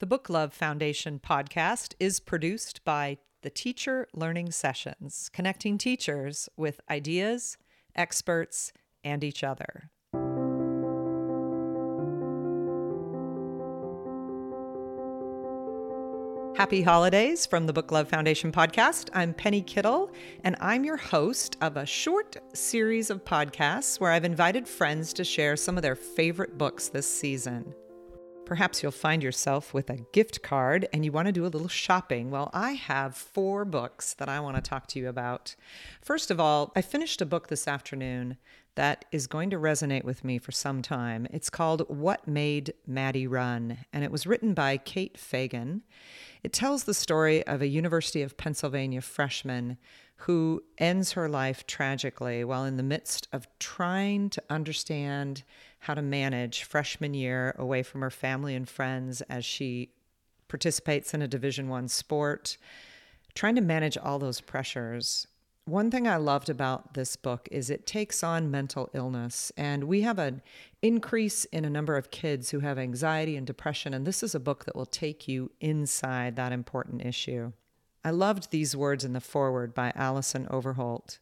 The Book Love Foundation podcast is produced by the Teacher Learning Sessions, connecting teachers with ideas, experts, and each other. Happy holidays from the Book Love Foundation podcast. I'm Penny Kittle, and I'm your host of a short series of podcasts where I've invited friends to share some of their favorite books this season. Perhaps you'll find yourself with a gift card and you want to do a little shopping. Well, I have four books that I want to talk to you about. First of all, I finished a book this afternoon that is going to resonate with me for some time. It's called What Made Maddy Run, and it was written by Kate Fagan. It tells the story of a University of Pennsylvania freshman who ends her life tragically while in the midst of trying to understand how to manage freshman year away from her family and friends as she participates in a division 1 sport trying to manage all those pressures one thing i loved about this book is it takes on mental illness and we have an increase in a number of kids who have anxiety and depression and this is a book that will take you inside that important issue I loved these words in the foreword by Alison Overholt.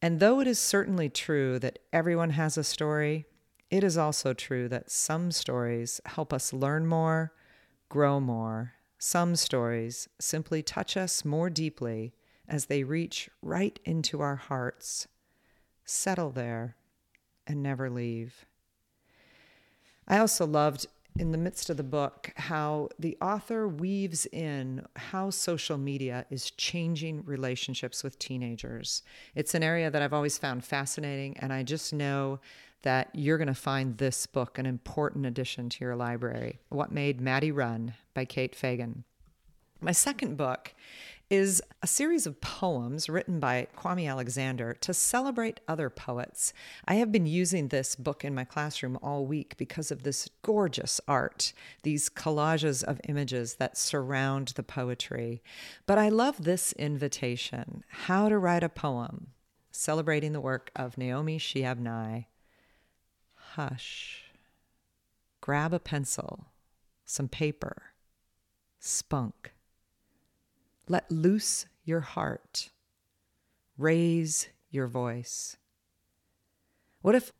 And though it is certainly true that everyone has a story, it is also true that some stories help us learn more, grow more. Some stories simply touch us more deeply as they reach right into our hearts, settle there, and never leave. I also loved in the midst of the book how the author weaves in how social media is changing relationships with teenagers. It's an area that I've always found fascinating, and I just know that you're going to find this book an important addition to your library. What Made Maddy Run by Kate Fagan. My second book is a series of poems written by Kwame Alexander to celebrate other poets. I have been using this book in my classroom all week because of this gorgeous art, these collages of images that surround the poetry. But I love this invitation how to write a poem celebrating the work of Naomi Shihab Nye. Hush. Grab a pencil, some paper, spunk let loose your heart. Raise your voice. What if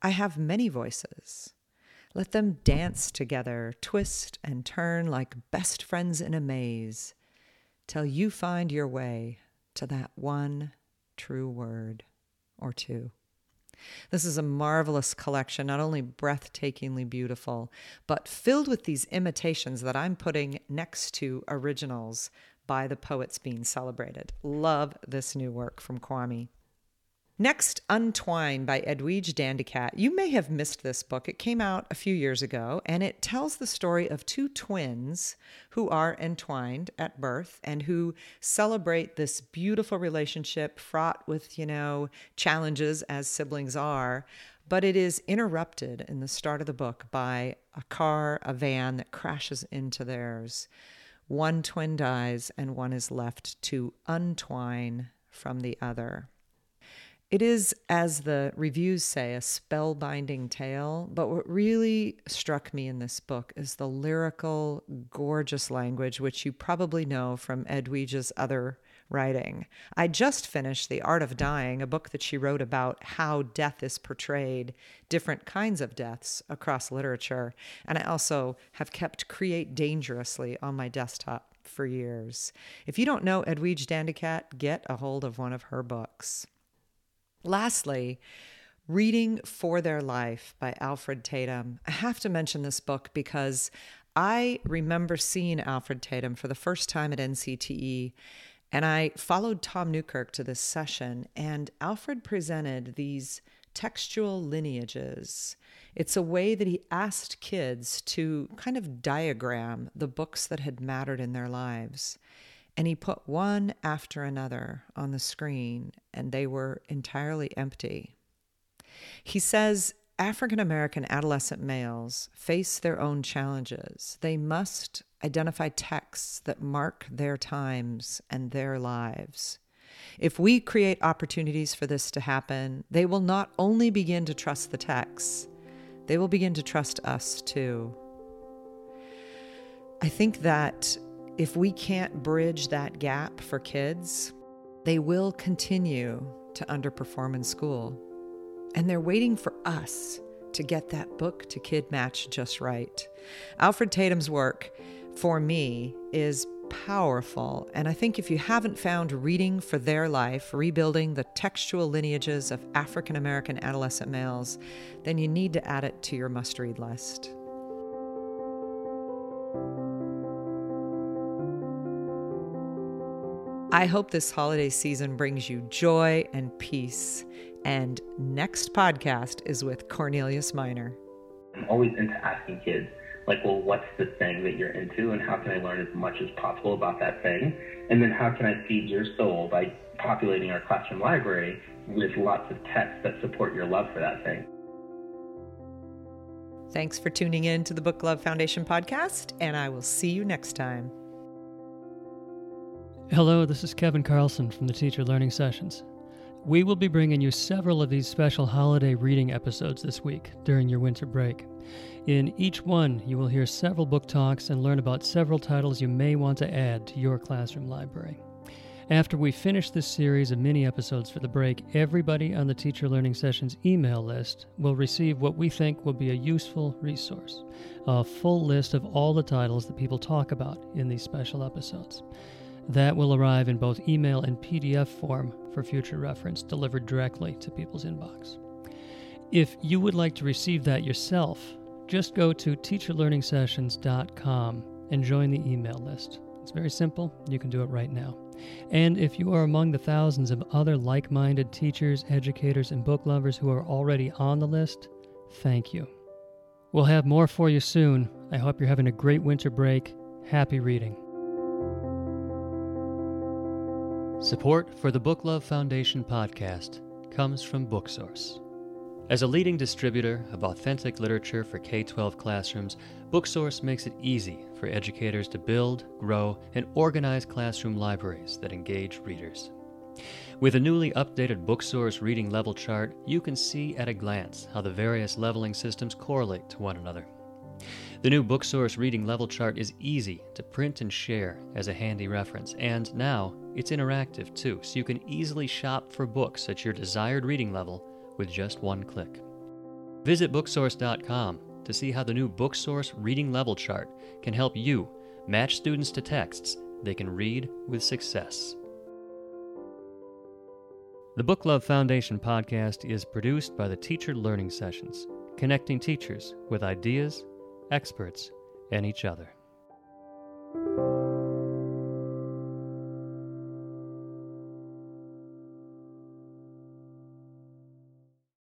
I have many voices? Let them dance together, twist and turn like best friends in a maze, till you find your way to that one true word or two. This is a marvelous collection, not only breathtakingly beautiful, but filled with these imitations that I'm putting next to originals by the poets being celebrated. Love this new work from Kwame. Next, Untwine by Edwidge Danticat. You may have missed this book. It came out a few years ago, and it tells the story of two twins who are entwined at birth and who celebrate this beautiful relationship fraught with, you know, challenges as siblings are. But it is interrupted in the start of the book by a car, a van that crashes into theirs. One twin dies, and one is left to untwine from the other. It is, as the reviews say, a spellbinding tale, but what really struck me in this book is the lyrical, gorgeous language, which you probably know from Edwidge's other writing. I just finished The Art of Dying, a book that she wrote about how death is portrayed, different kinds of deaths across literature. And I also have kept Create Dangerously on my desktop for years. If you don't know Edwidge Danticat, get a hold of one of her books. Lastly, Reading for Their Life by Alfred Tatum. I have to mention this book because I remember seeing Alfred Tatum for the first time at NCTE and I followed Tom Newkirk to this session, and Alfred presented these textual lineages. It's a way that he asked kids to kind of diagram the books that had mattered in their lives. And he put one after another on the screen, and they were entirely empty. He says African American adolescent males face their own challenges. They must identify texts that mark their times and their lives. If we create opportunities for this to happen, they will not only begin to trust the texts, they will begin to trust us too. I think that if we can't bridge that gap for kids, they will continue to underperform in school. And they're waiting for us to get that book to kid match just right. Alfred Tatum's work, for me, is powerful. And I think if you haven't found Reading for Their Life, Rebuilding the Textual Lineages of African American Adolescent Males, then you need to add it to your must read list. I hope this holiday season brings you joy and peace. And next podcast is with Cornelius Minor. I'm always into asking kids, like, well, what's the thing that you're into, and how can I learn as much as possible about that thing? And then how can I feed your soul by populating our classroom library with lots of texts that support your love for that thing? Thanks for tuning in to the Book Love Foundation podcast, and I will see you next time. Hello, this is Kevin Carlson from the Teacher Learning Sessions. We will be bringing you several of these special holiday reading episodes this week during your winter break. In each one, you will hear several book talks and learn about several titles you may want to add to your classroom library. After we finish this series of mini episodes for the break, everybody on the Teacher Learning Sessions email list will receive what we think will be a useful resource a full list of all the titles that people talk about in these special episodes. That will arrive in both email and PDF form for future reference, delivered directly to people's inbox. If you would like to receive that yourself, just go to teacherlearningsessions.com and join the email list. It's very simple. You can do it right now. And if you are among the thousands of other like minded teachers, educators, and book lovers who are already on the list, thank you. We'll have more for you soon. I hope you're having a great winter break. Happy reading. Support for the Book Love Foundation podcast comes from Booksource. As a leading distributor of authentic literature for K 12 classrooms, Booksource makes it easy for educators to build, grow, and organize classroom libraries that engage readers. With a newly updated Booksource reading level chart, you can see at a glance how the various leveling systems correlate to one another. The new Booksource reading level chart is easy to print and share as a handy reference, and now it's interactive too, so you can easily shop for books at your desired reading level with just one click. Visit booksource.com to see how the new Booksource reading level chart can help you match students to texts they can read with success. The Book Love Foundation podcast is produced by the Teacher Learning Sessions, connecting teachers with ideas experts, and each other.